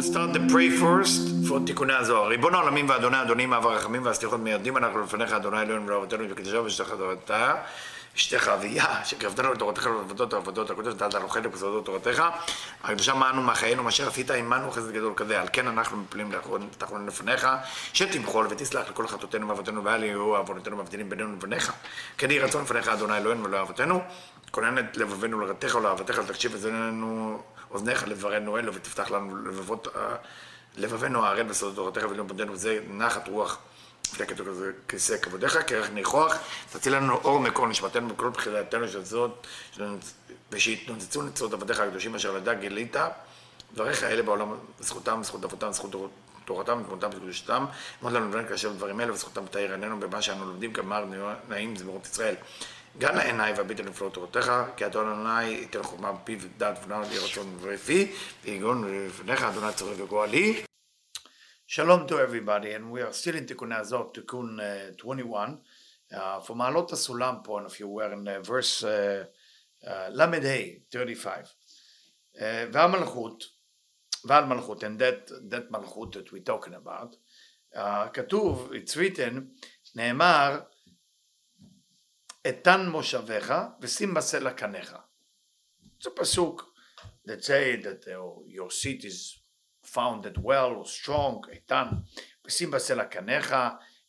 We'll start the pray first for תיקוני הזוהר. ריבון העולמים ואדוני אדונים אב הרחמים והסליחות מיירדים אנחנו לפניך אדוני אלוהינו ולאבותינו וקדושה ושתך תורתה אשתך אביה שקרבתנו לתורתך ולעבודות העבודות הקודש דעת הלוחד ובסודות תורתך. הקדושה מענו מחיינו מאשר עשית עמנו חסד גדול כזה. על כן אנחנו מפלים תחרון לפניך שתמחול ותסלח לכל חטאותינו ואבותינו ואל יהיו עוונותינו מבדילים בינינו לבניך. כן יהי רצון לפניך אדוני אלוהינו ולאבותינו. כונן את לבבינו לרתך ולאהבתך ותקשיב אזנינו אוזניך לברנו אלו ותפתח לנו לבבות לבבינו הערל בסודות תורתך ולאום בודנו וזה נחת רוח. לפני כתוב כזה כיסא כבודיך, כרך ניחוח, תציל לנו אור מקור נשמתנו בכל בחילתנו של זאת, ושיתנוצצו נצרות עבדיך הקדושים אשר לדע גילית, דבריך אלה בעולם, זכותם, זכות אבותם, זכות תורתם, ותמותם וקדושתם, אמרת לנו לבן כאשר דברים אלה, וזכותם תאיר עינינו במה שאנו לומדים, גמר נעים זמירות ישראל. גן לעיניי והביט על נפלאות תורתך, כי אדון אדוני ייתן חוכמה בפיו ודעת ונעל יהי רצון ופי, ויגון לפניך אדוני צורך וגואלי. Shalom to everybody, and we are still in Tikkun Azot, Tikkun uh, 21. Uh, for Ma'alot Sulam point of view, we're in uh, verse uh, uh, Lamed Hey, 35. Uh, Malchut, Val Malchut, and that, that Malchut that we're talking about, uh, כתוב, it's written, נאמר, איתן מושביך ושים בסלע קניך. It's a pasuk that say that uh, your seat is founded well or strong, איתן, ושים בסלע קניך,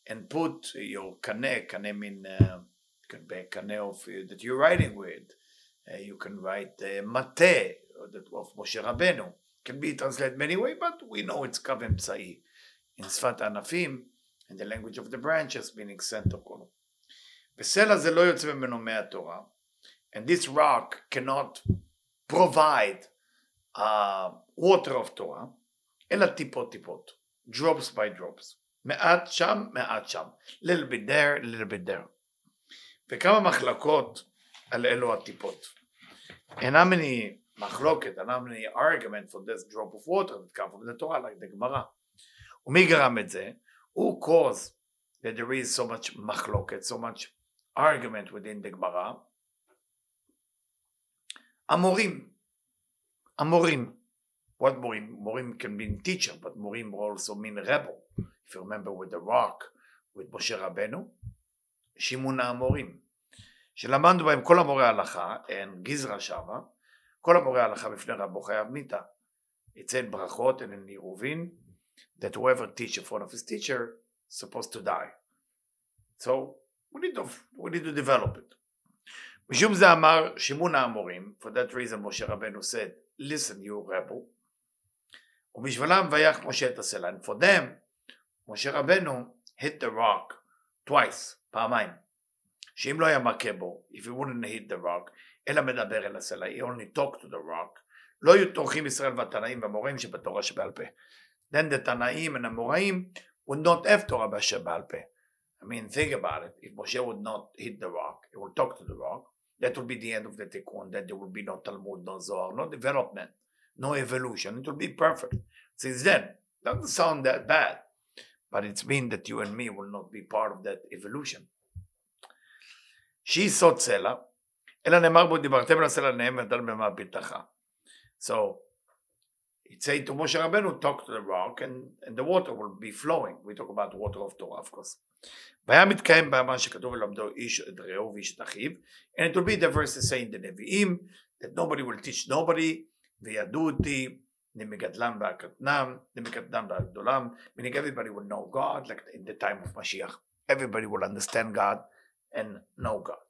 and put your קנה, קנה mean, uh, can be קנה of, uh, that you're writing with. Uh, you can write uh, מטה, of משה רבנו. can be translated many ways, but we know it's קו אמצעי. in שפת הענפים, in the language of the branches, meaning center column. וסלע זה לא יוצא ממנו מהתורה, and this rock cannot provide uh, water of Torah, אלא טיפות טיפות, drops by drops, מעט שם, מעט שם, little bit there, little bit there. וכמה מחלקות על אלו הטיפות. And how many מחלוקת, and how many argument for this drop of water that come from the Torah, like the Gemara. ומי גרם את זה? who caused that there is so much מחלוקת, so much argument within the Gemara? המורים. המורים. What Morim? Morim can mean teacher, but Morim also mean rebel. If you remember with the rock, with Moshe Rabbeinu, שימון האמורים. שלמדנו בהם כל המורי ההלכה, אין גזרה שמה, כל המורי ההלכה בפני רבו חייב מיתה. יצא ברכות, אין עירובין, that whoever teach in front of his teacher supposed to die. So we need to, we need to develop it. משום זה אמר שימון האמורים, for that reason משה רבנו said, listen you rebel, ובשבילם ויח משה את הסלע. And for them, משה רבנו hit the rock twice, פעמיים. שאם לא היה מכה בו, if he wouldn't hit the rock, אלא מדבר אל הסלע, he only talked to the rock, לא היו טורחים ישראל והתנאים והמוראים שבתורה שבעל פה. Then the תנאים and המוראים would not have תורה שבעל פה. I mean, think about it. If Moshe would not hit the rock, he would talk to the rock, that would be the end of the tikkun, that there would be no Talmud, no Zohar, no development. no evolution. It will be perfect. Since then, doesn't sound that bad, but it's mean that you and me will not be part of that evolution. שהיא סוד סלע, אלא נאמר בו דיברתם על הסלע נאם ודל במה ביתך. So, it say to Moshe Rabbeinu, talk to the rock and, and the water will be flowing. We talk about water of Torah, of course. והיה מתקיים במה שכתוב ולמדו איש את רעהו ואיש את אחיו, and it will be the verses saying the נביאים, that nobody will teach nobody, וידעו אותי למגדלם והקטנם, למקטנם והגדולם, meaning everybody will know God, like in the time of Mashiach. Everybody will understand God and know God.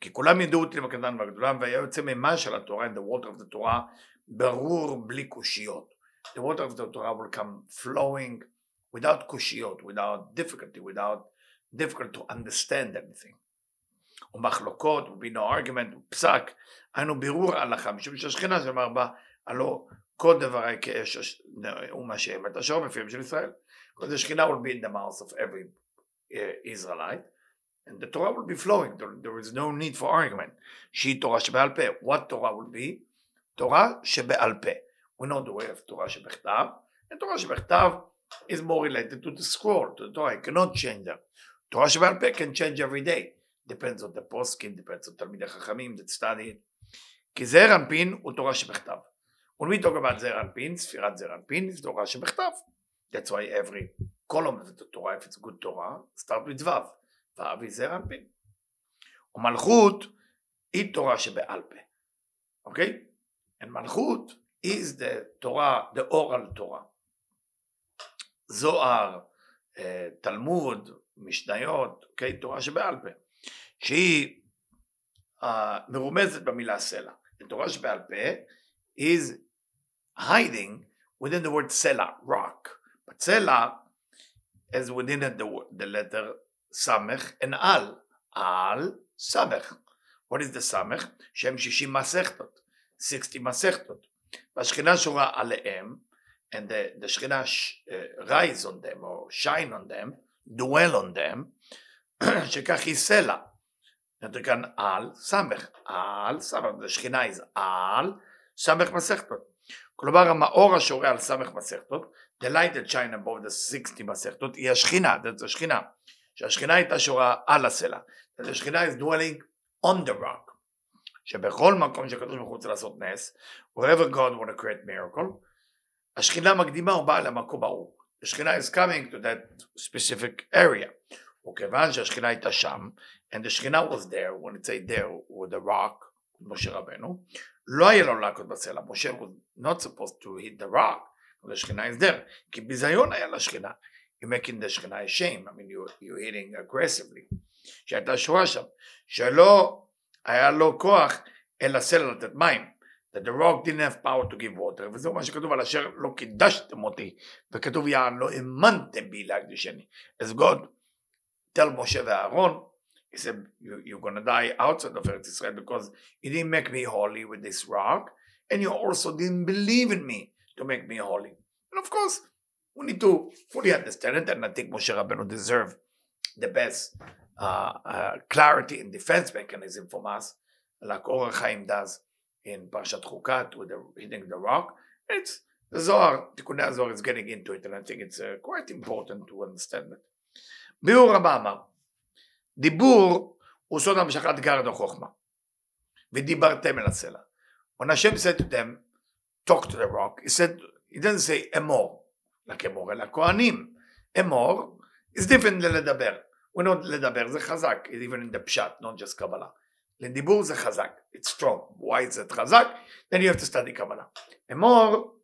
כי כולם ידעו אותי למקטנם והגדולם, והיה יוצא ממה של התורה, in the water of the Torah, ברור בלי קושיות. The water of the Torah will come flowing without קושיות, without difficulty, without difficult to understand anything. ומחלוקות, will be no argument, פסק, היינו בירור ההלכה, משום שהשכינה שאמר בה, הלא כל דברי כאש הוא מה שאמת אשר בפיהם של ישראל. Because the Shekhinah will be in the mouth of every uh, Israelite, and the Torah will be flowing. There, there is no need for argument. שהיא תורה שבעל פה. What Torah will be? תורה שבעל פה. We know the way of תורה שבכתב, and תורה שבכתב is more related to the scroll, to the Torah. You cannot change that. תורה שבעל פה can change every day. Depends on the poskim, depends on תלמידי חכמים that study it. כי זעיר אנפין הוא תורה שבכתב. When we talk about זר אנפין, ספירת זר אנפין, is תורה שבכתב. That's why every column of the Torah, if it's good Torah, start with ו'. ו' is זר אנפין. ומלכות היא תורה שבעל פה. אוקיי? And מלכות is the Torah, the oral Torah. זוהר, תלמוד, משניות, אוקיי? תורה שבעל פה. שהיא מרומזת במילה סלע. תורה שבעל פה is hiding within the word סלע, rock. But סלע is within it the, the letter סמך and על. על, סמך. What is the סמך? שהם 60 מסכתות, 60 מסכתות. והשכינה שורה עליהם, and the, the שכינה uh, rise on them, or shine on them, dwell on them, שכך היא סלע. כתוב כאן על סמך, על סמך, the שכינה היא על סמך מסכתות. כלומר המאור השורה על סמך מסכתות, the light that shine above the 60 מסכתות, היא השכינה, זה השכינה. שהשכינה הייתה שורה על הסלע. השכינה is dwelling on the rock. שבכל מקום שקדוש ברוך הוא רוצה לעשות נס, wherever God want to create miracle, השכינה מקדימה ובאה למקום ההוא. השכינה is coming to that specific area. וכיוון שהשכינה הייתה שם, and the שכינה was there, when it say there, with the rock, משה רבנו, לא היה לו להכות בסלע, משה was not supposed to hit the rock, but the שכינה is there, כי ביזיון היה לשכינה. You're making the שכינה shame, I mean you, you're hitting aggressively. שהייתה שורה שם, שלא היה לו כוח אלא סלע לתת מים. that the rock didn't have power to give water, וזהו מה שכתוב על אשר לא קידשתם אותי, וכתוב יען לא האמנתם בי להקדישני. אז God tell משה ואהרון, he said "You're gonna die outside of Eretz Israel because you didn't make me holy with this rock, and you also didn't believe in me to make me holy. And of course, we need to fully understand it, and I think Moshe Rabbeinu deserve the best uh, uh, clarity and defense mechanism from us, like Or HaChaim does in Parshat Chukat with the hitting the rock. It's the Zohar, Tikkunei Zohar is getting into it, and I think it's uh, quite important to understand it. ביאור רבה אמר, דיבור הוא סוד המשכת גרד החוכמה, ודיברתם אל הסלע. When Hashem said to them, talk to the rock, he said, he didn't say אמור, like אמור, אלא כהנים. אמור is different ללדבר. We know לדבר זה חזק, even in the pshat, not just Kabbalah. לדיבור זה חזק, it's strong. Why is it חזק? Then you have to study Kabbalah. אמור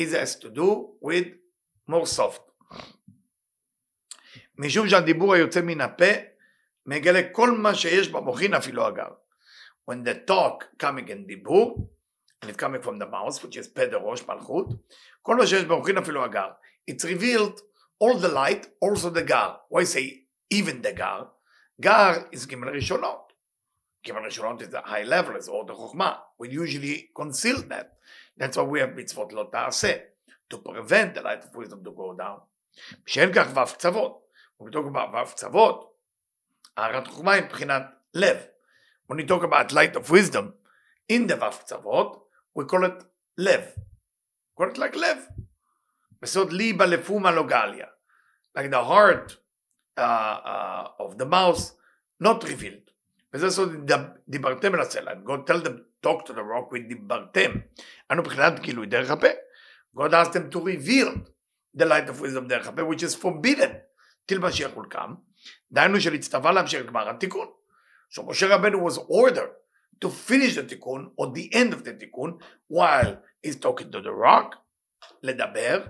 is has to do with more soft. משום שהדיבור היוצא מן הפה מגלה כל מה שיש במוחין אפילו הגר. When the talk coming in דיבור, and it's coming from the mouth, which is פה דראש מלכות, כל מה שיש במוחין אפילו הגר. It's revealed all the light, also the gar. Why say even the gar? gar is גימל ראשונות. Gimel Rishonot is a high level, it's all the Chokhmah. We usually conceal that. That's why we have mitzvot lo ta'aseh, to prevent the light of wisdom to go down. בשל כך ו' קצוות, when we talk about ו' tzavot. הערת חוכמה in מבחינת lev. When we talk about light of wisdom, in the ו' tzavot, we call it lev. We call it like לב. בסוד ליבה לפומה לוגליה. Like the heart uh, uh, of the mouse, not revealed. וזה סוד דיברתם אל הסלע. God tell them talk to the rock with דיברתם. אנו מבחינת גילוי דרך הפה. God asked them to reveal the light of wisdom דרך הפה, which is forbidden till משיח will come. דהיינו שנצטווה להמשיך לגמר התיקון. So משה רבנו was ordered to finish the תיקון, or the end of the תיקון, while he's talking to the rock, לדבר,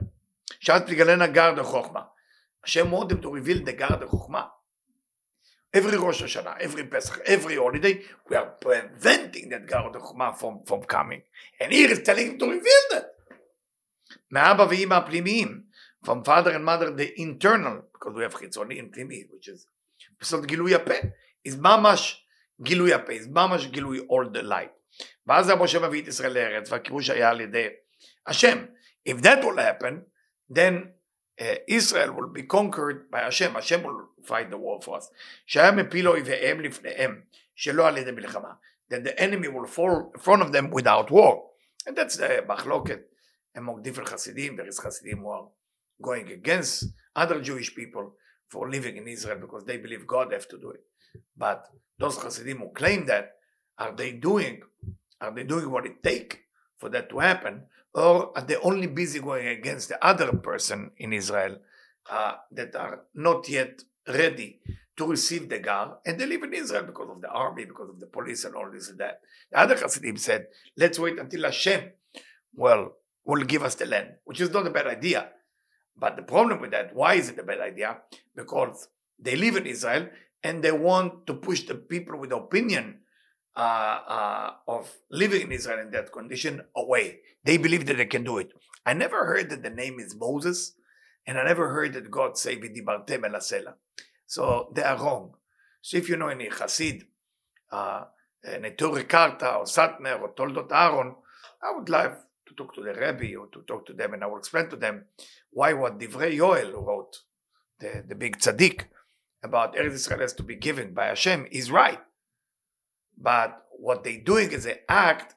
שאז תגלנה גר דחוכמה. השם want them to reveal the גר דחוכמה. Every Rosh Hashanah, every Pesach, every holiday, we are preventing that גר דחוכמה from, from coming. And here is telling him to reveal that. מאבא ואמא הפנימיים, from father and mother the internal, because we have חיצוני and פנימי, which is, בסוד גילוי הפה, is ממש גילוי הפה, is ממש גילוי all the light. ואז משה מביא את ישראל לארץ, והכיבוש היה על ידי השם. If that will happen, then uh, Israel will be conquered by Hashem, Hashem will fight the war for us. שהיה מפיל אויביהם לפניהם, שלא על ידי מלחמה. Then the enemy will fall in front of them without war. And that's the מחלוקת among different Hasidim. There is Hasidim who are going against other Jewish people for living in Israel because they believe God have to do it. But those Hasidim who claim that, are they doing, are they doing what it take for that to happen, Or are they only busy going against the other person in Israel uh, that are not yet ready to receive the gar, and they live in Israel because of the army, because of the police, and all this and that. The other Hasidim said, let's wait until Hashem, well, will give us the land, which is not a bad idea. But the problem with that, why is it a bad idea? Because they live in Israel and they want to push the people with opinion uh, uh, of living in Israel in that condition away. They believe that they can do it. I never heard that the name is Moses, and I never heard that God say "V'dibartem el hasela." So they are wrong. So if you know any Chassid, uh, Neturei Karta or Satmar or Toldot Aaron, I would like to talk to the Rebbe or to talk to them, and I will explain to them why what Divrei Yoel wrote, the, the big tzaddik, about Eretz Israel has to be given by Hashem is right But what they're doing as an act,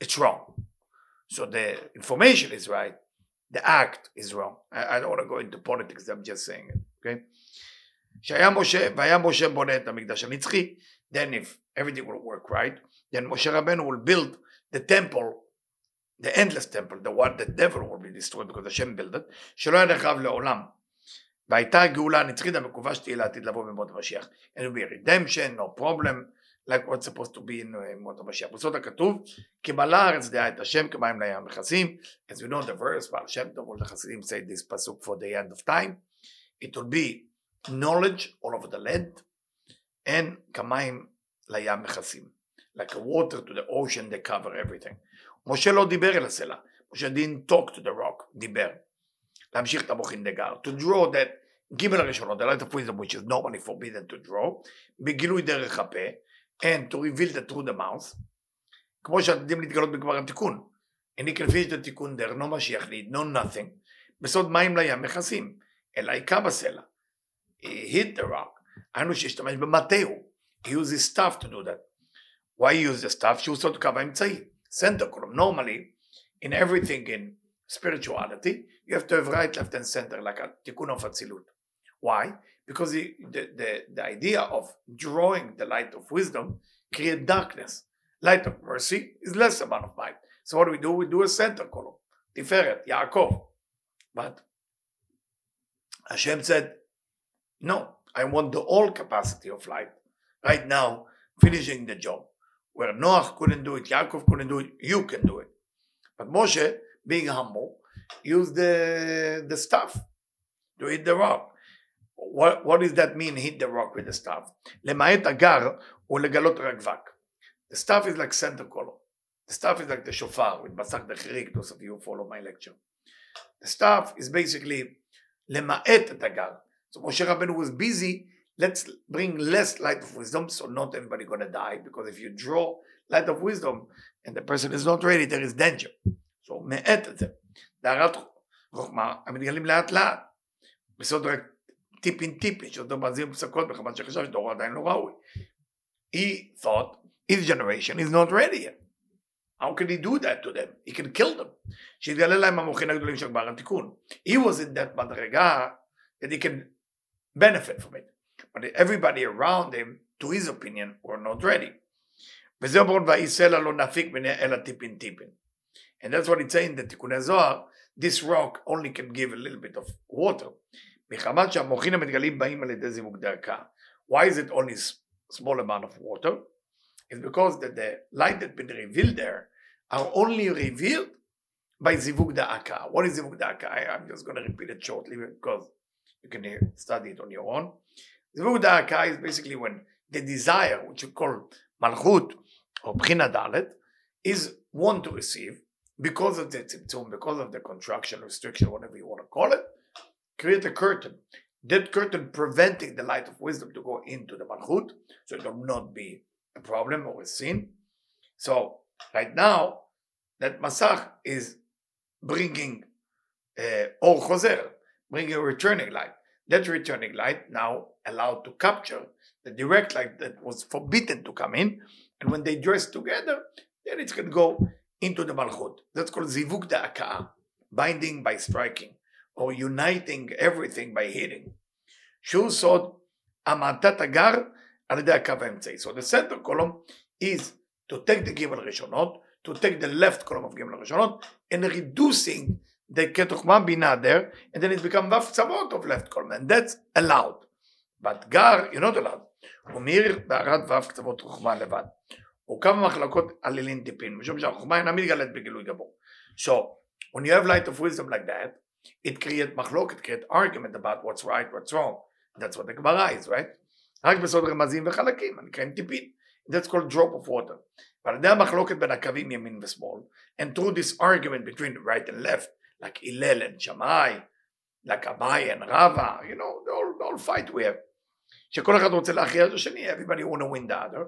it's wrong. So the information is right, the act is wrong. I, I don't want to go into politics, I'm just saying it, okay? שהיה משה, והיה משה בונה את המקדש הנצחי, then if everything will work right, then Moshe Rabbeinu will build the temple, the endless temple, the one that never will be destroyed because Hashem built it, שלא היה נחרב לעולם. והייתה הגאולה הנצחית המקווה שתהיה לעתיד לבוא במות המשיח. And will be redemption, no problem, like what's supposed to be in מות המשיח. בסוד הכתוב, כי מלא הארץ דעה את השם כמים לים המכסים. As we know the verse, בעל שם טוב, all the חסידים say this pasuk for the end of time. It will be knowledge all over the land, and כמים לים מכסים. Like a water to the ocean, they cover everything. משה לא דיבר אל הסלע. משה didn't talk to the rock, דיבר. להמשיך את המוחין דגר. To draw that גימל הראשונות, the light of wisdom which is normally forbidden to draw, בגילוי דרך הפה, and to reveal the through the mouth, כמו שעתידים להתגלות בגמר התיקון. And he can finish the תיקון there, no משיח need, no nothing. בסוד מים לים מכסים, אלא היכה בסלע. He hit the rock. היינו שהשתמש במטהו. He used his staff to do that. Why he used the staff? שהוא עושה אותו קו האמצעי. center column. Normally, in everything in spirituality, you have to have right, left, and center, like a tikkun of atzilut. Why? Because the, the, the, idea of drawing the light of wisdom create darkness. Light of mercy is less amount of light. So what do we do? We do a center column. Tiferet, Yaakov. But Hashem said, no, I want the whole capacity of light. Right now, finishing the job. Where Noah couldn't do it, Yaakov couldn't do it, you can do it. But Moshe, being humble, used the, the staff to hit the rock what, what does that mean, hit the rock with the staff? למעט הגר הוא לגלות רגבק. The staff is like center column. The staff is like the shofar with Masach DeChirik, those of you who follow my lecture. The staff is basically למעט את הגר. So Moshe Rabbeinu was busy, let's bring less light of wisdom so not everybody gonna die because if you draw light of wisdom and the person is not ready, there is danger. So מעט את זה. דהרת חוכמה המתגלים טיפין טיפין שאותו מזהיר פסקות בכוון שחשב שדורו עדיין לא ראוי he thought his generation is not ready yet how can he do that to them? He can kill them. שיתגלה להם המוחין הגדולים של גמר התיקון. He was in that מדרגה that he can benefit from it. but everybody around him, to his opinion, were not ready. וזהו ברור ויסלע לא נפיק מנה אלא טיפין טיפין. And that's what it's saying that תיקוני זוהר, this rock only can give a little bit of water. מחמת שהמוחין המתגלים באים על ידי זיווג דרכה. Why is it only small amount of water? It's because that the light that been revealed there are only revealed by zivug da'aka. What is zivug da'aka? I'm just going to repeat it shortly because you can study it on your own. Zivug da'aka is basically when the desire, which you call malchut or bchina dalet, is want to receive because of the tzimtzum, because of the contraction, restriction, whatever you want to call it, create a curtain. That curtain preventing the light of wisdom to go into the malchut, so it will not be a problem or a sin. So right now, that masach is bringing uh, or choser, bringing returning light. That returning light now allowed to capture the direct light that was forbidden to come in, and when they dress together, then it can go into the malchut. That's called zivug da'aka'ah, binding by striking, or uniting everything by hitting. שהוא סוד המעטת הגר על ידי הקו האמצעי. So the center column is to take the גימל ראשונות, to take the left column of Gimel Rishonot and reducing the Ketokma Bina there, and then it becomes Vav Tzavot of left column, and that's allowed. But Gar, you're not allowed. הוא מאיר בערד ואף קצוות חוכמה לבד. הוא כמה מחלקות עלילין טיפין, משום שהחוכמה אינה מתגלית בגילוי גבור. So, when you have light of wisdom like that, it creates מחלוקת, it creates argument about what's right, what's wrong. That's what the Gemara is, right? רק בסוד רמזים וחלקים, הנקראים טיפין. That's called drop of water. ועל ידי המחלוקת בין הקווים ימין ושמאל, and through this argument between right and left, like Hillel and Shammai, like Abai and Rava, you know, the whole, the whole fight we have. שכל אחד רוצה להכריע את השני, everybody want to win the other,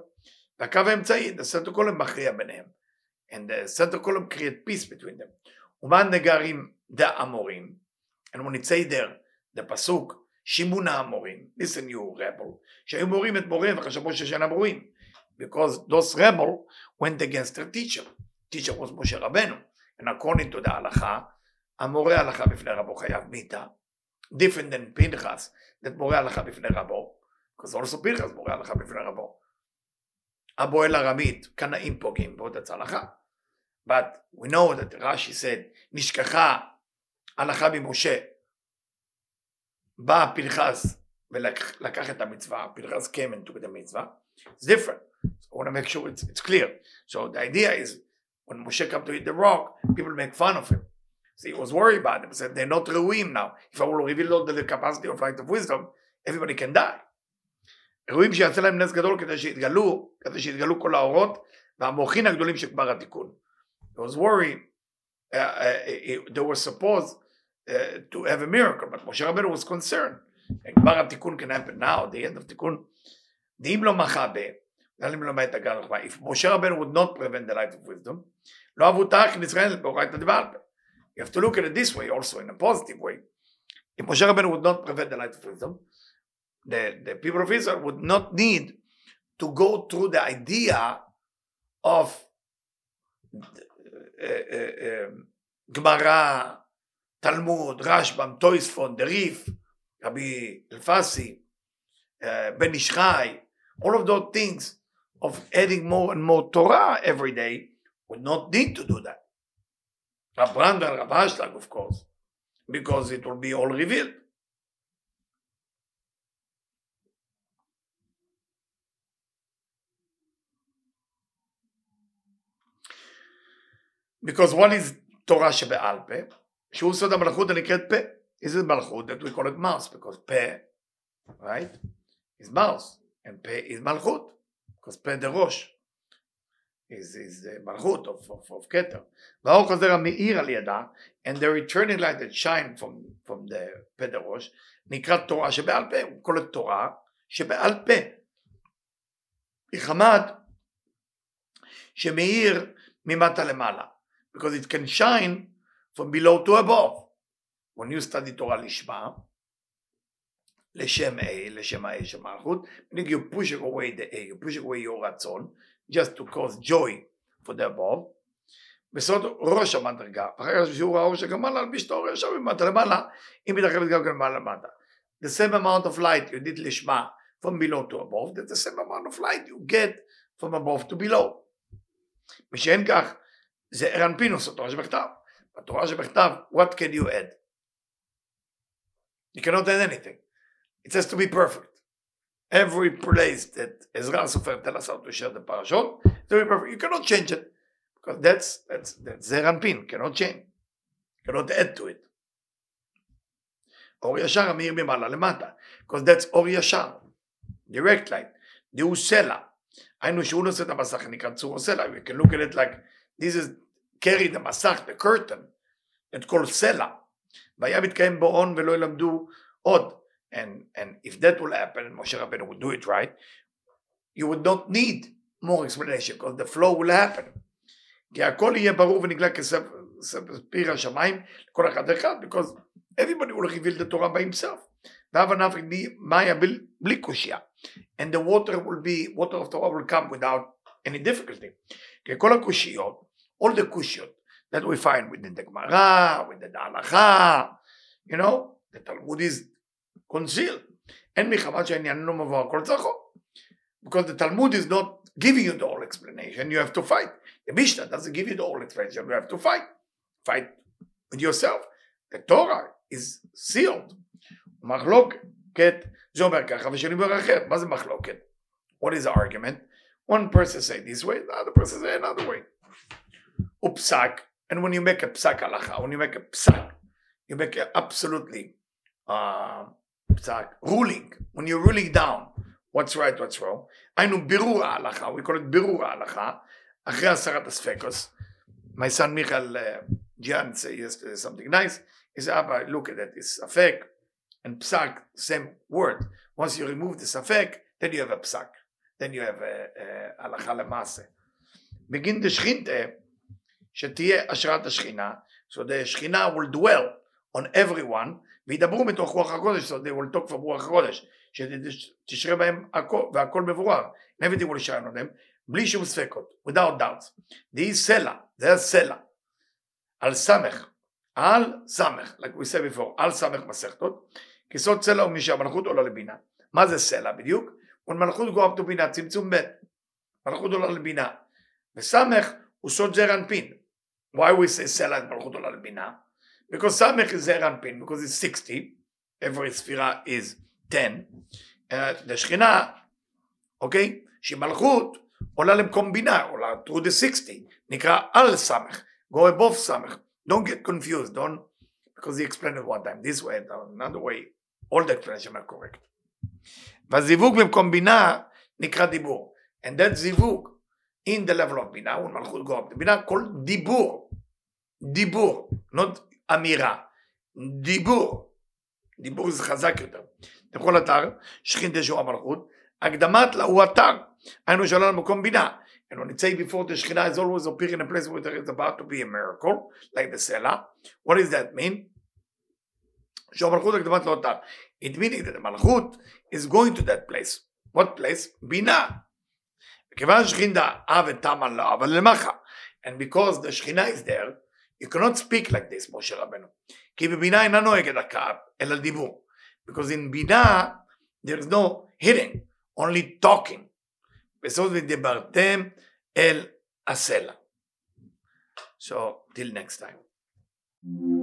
והקו האמצעי, the center column מכריע ביניהם. And the center column create peace between them. ומה נגרים דאמורים, and when it say there, the פסוק, שימון האמורים, listen you rebel, שהיו מורים את מוריהם וחשבו שאינם רואים. Because those rebel went against their teacher. teacher was משה רבנו. And according to the הלכה, המורה הלכה בפני רבו חייב מיתה. different than פנחס, that מורה הלכה בפני רבו. because also פנחס מורה הלכה בפני רבו. הבועל ארמית, קנאים פוגעים that's הלכה. But we know that Rashi said, נשכחה הלכה ממשה. בא פנחס ולקח את המצווה, פנחס came and took the mitzvah. Different. I want to make sure it's, it's clear. So the idea is, when Moshe come to hit the rock, people make fun of him. So he was worried about them. He said, they're not ראויים now. If I will reveal all the capacity of light of wisdom, everybody can die. ראויים שיעשה להם נס גדול כדי שיתגלו, כדי שיתגלו כל האורות והמוחין הגדולים גמר התיקון. He was worried, uh, uh, they were supposed uh, to have a miracle, but Moshe Rabbeinu was concerned. גמר התיקון can happen now, the end of תיקון. דאם לא מחבה, אם לא מת הגר החוכמה, if Moshe Rabbeinu would not prevent the light of wisdom, לא אבו תח ישראל באורייתא דבעלפא. You have to look at it this way also, in a positive way. If Moshe Rabbeinu would not prevent the light of wisdom, the, the people of Israel would not need to go through the idea of uh, uh, Gemara, Talmud, Rashbam, Toisfon, the Rif, Rabbi Elfasi, uh, Ben Ishchai, all of those things of adding more and more Torah every day would not need to do that. Rav Brandon, Rav Ashlag, of course, because it will be all revealed. Because one is Torah שבעל פה, שהוא סוד המלכות הנקראת פה. Is it מלכות that we call it mouse, because פה, right, is mouse, and פה is מלכות, because פה זה ראש. is, is uh, מלכות of, of, of כתר. והאור חוזר המאיר על ידה, and the returning light that shine from, from the פה דראש, נקרא תורה שבעל פה, הוא קורא תורה שבעל פה. מחמת שמאיר ממטה למעלה. because it can shine from below to above. When you study Torah לשמה, לשם A, לשם A של מלכות, meaning you push away the A, you push away your רצון, just to cause joy for the above. בסוד ראש המדרגה, אחרי שיעור האור שגמר להלביש את האור ישר ממטה למעלה, אם מתרחבת גם כן למטה. The same amount of light you did לשמה from below to above, that's the same amount of light you get from above to below. ושאין כך, זה ערן פינוס, התורה שבכתב. שבכתב, what can you add? You cannot add anything. It has to be perfect. Every place that Ezra Sofer tell us how to share the parashot, to be perfect. You cannot change it. Because that's, that's, that's Zeir Anpin, cannot change. cannot add to it. אור ישר המאיר ממעלה Because that's Or Yashar. direct light. The Usselah. היינו שהוא נושא את המסך, נקרא צור הסלע. You can look at it like, this is carry the מסך, the curtain, את כל סלע. והיה מתקיים בו הון ולא ילמדו עוד. And, and if that will happen, and Moshe Rabbeinu would do it right, you would not need more explanation, because the flow will happen. כי הכל יהיה ברור ונגלה כספיר השמיים לכל אחד ואחד, because everybody will reveal the Torah by himself. והבנה מיה בלי קושייה. And the water will be, water of Torah will come without any difficulty. כי כל הקושיות, all the קושיות that we find within the Gemara, within the Halacha, you know, the Talmud is concealed. אין מחמת שהעניין אינו מבואר כל צרכו. Because the Talmud is not giving you the whole explanation, you have to fight. The Mishnah doesn't give you the whole explanation, you have to fight. Fight with yourself. The Torah is sealed. מחלוקת, זה אומר ככה ושני אומר אחרת. מה זה מחלוקת? What is the argument? One person say this way, the other person say another way. Upsak, and when you make a psak halacha, when you make a psak, you make a absolutely uh, psak, ruling. When you're ruling down what's right, what's wrong. היינו בירור ההלכה, we call it בירור ההלכה, אחרי הסרת הספקוס. My son Michael uh, Gian said yesterday something nice. He said, Abba, look at that, it's safek and psak, same word. Once you remove the safek, then you have a psak. then you have הלכה למעשה. בגין דשכינתה, שתהיה השראת השכינה, so the שכינה will dwell on everyone, וידברו מתוך רוח הקודש, so they will talk from רוח הקודש, שתשרה בהם הכל, והכל מבורר, and everything will shine on them, בלי שום ספקות, without doubts. דהי סלע, זה הסלע, על סמך, על סמך, like we said before, על סמך מסכתות, כיסוד סלע הוא משהמלכות עולה לבינה. מה זה סלע בדיוק? when מלכות go up to בינה, צמצום ב', מלכות עולה לבינה. וסמך הוא סוד זר אנפין. Why we say Sela and Malchut Olal Bina? Because Samech is Zeir Anpin, because it's 60, every Sfira is 10. Uh, the Shekhinah, okay, שמלכות עולה למקום בינה, עולה through the 60, נקרא על סמך, go above סמך. Don't get confused, don't, because he explained it one time, this way, another way, all the explanation are correct. והזיווג במקום בינה נקרא dibu, And that זיווג in the level of בינה, when מלכות go up, בינה כל דיבור, דיבור, not אמירה, דיבור, דיבור זה חזק יותר. בכל אתר, שכין דשו המלכות, הקדמת לה הוא אתר, היינו שלא למקום בינה. And when it say before the Shekhinah is always appearing in a place where there is about to be a miracle, like the Sela, what does that mean? שהמלכות הקדמת לא אותה. It meaning that the מלכות is going to that place. What place? בינה. And because the שכינה is there, you cannot speak like this, משה רבנו. כי בבינה אינה נוהגת הקו, אלא דיבור. Because in בינה, there is no hitting, only talking. בסוף ודיברתם אל הסלע. So, till next time.